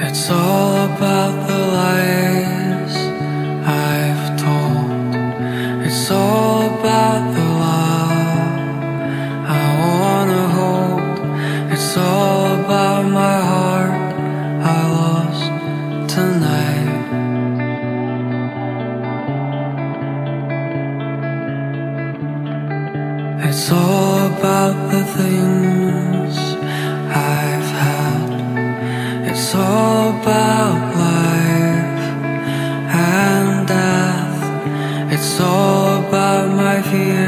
It's all about the lies I've told. It's all about the love I wanna hold. It's all about my heart I lost tonight. It's all about the things about life and death. It's all about my fears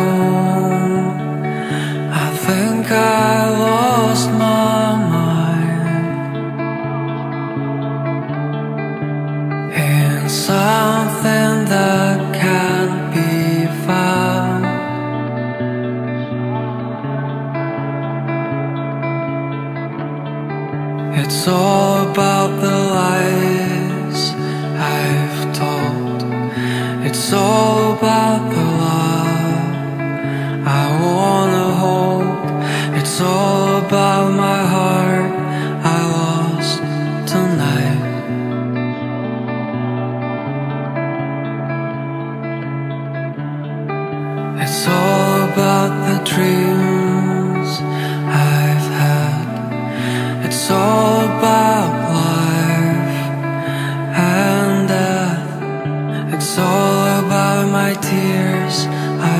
It's all about the lies I've told. It's all about the love I wanna hold. It's all about my heart I lost tonight. It's all about the dream. It's all about my tears. I